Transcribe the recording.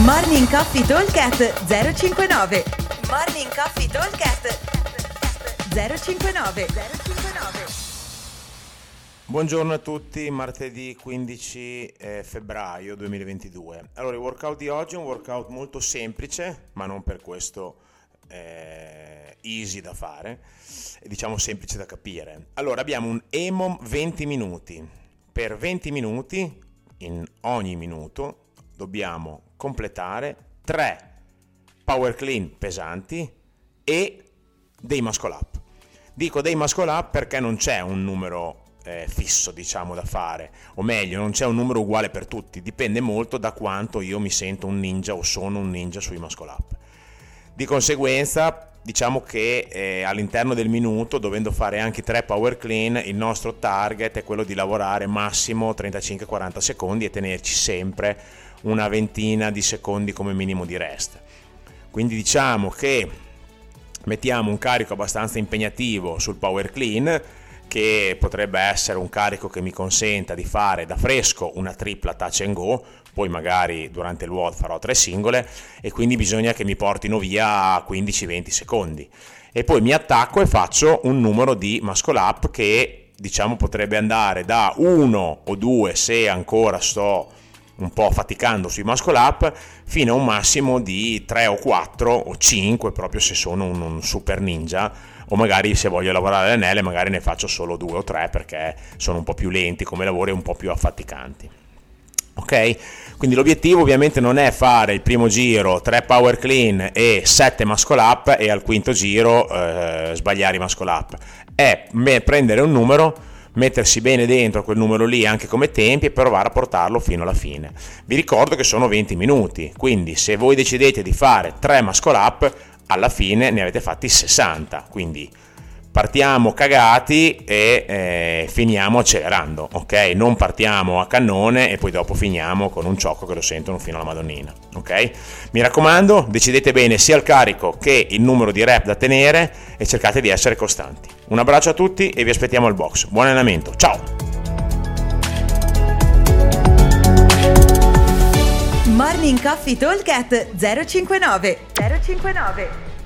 Morning Coffee Talkcast 059 Morning Coffee Talkcast 059 059 Buongiorno a tutti, martedì 15 eh, febbraio 2022. Allora, il workout di oggi è un workout molto semplice, ma non per questo eh, easy da fare, diciamo semplice da capire. Allora, abbiamo un EMOM 20 minuti. Per 20 minuti, in ogni minuto, dobbiamo completare 3 power clean pesanti e dei muscle up. Dico dei muscle up perché non c'è un numero eh, fisso, diciamo, da fare, o meglio, non c'è un numero uguale per tutti, dipende molto da quanto io mi sento un ninja o sono un ninja sui muscle up. Di conseguenza, diciamo che eh, all'interno del minuto, dovendo fare anche 3 power clean, il nostro target è quello di lavorare massimo 35-40 secondi e tenerci sempre una ventina di secondi come minimo di rest. Quindi diciamo che mettiamo un carico abbastanza impegnativo sul power clean che potrebbe essere un carico che mi consenta di fare da fresco una tripla touch and go, poi magari durante il WOD farò tre singole e quindi bisogna che mi portino via 15-20 secondi. E poi mi attacco e faccio un numero di muscle up che diciamo potrebbe andare da 1 o 2 se ancora sto un po' faticando sui muscle up fino a un massimo di 3 o 4 o 5 proprio se sono un, un super ninja o magari se voglio lavorare le magari ne faccio solo 2 o 3 perché sono un po' più lenti come lavori e un po' più affaticanti. Ok? Quindi l'obiettivo ovviamente non è fare il primo giro 3 power clean e 7 muscle up e al quinto giro eh, sbagliare i muscle up. È prendere un numero mettersi bene dentro quel numero lì anche come tempi e provare a portarlo fino alla fine. Vi ricordo che sono 20 minuti, quindi se voi decidete di fare 3 muscle up, alla fine ne avete fatti 60, quindi partiamo cagati e eh, finiamo accelerando, ok? Non partiamo a cannone e poi dopo finiamo con un ciocco che lo sentono fino alla madonnina, ok? Mi raccomando, decidete bene sia il carico che il numero di rep da tenere e cercate di essere costanti. Un abbraccio a tutti e vi aspettiamo al box. Buon allenamento, ciao! Morning Coffee Talk 059 059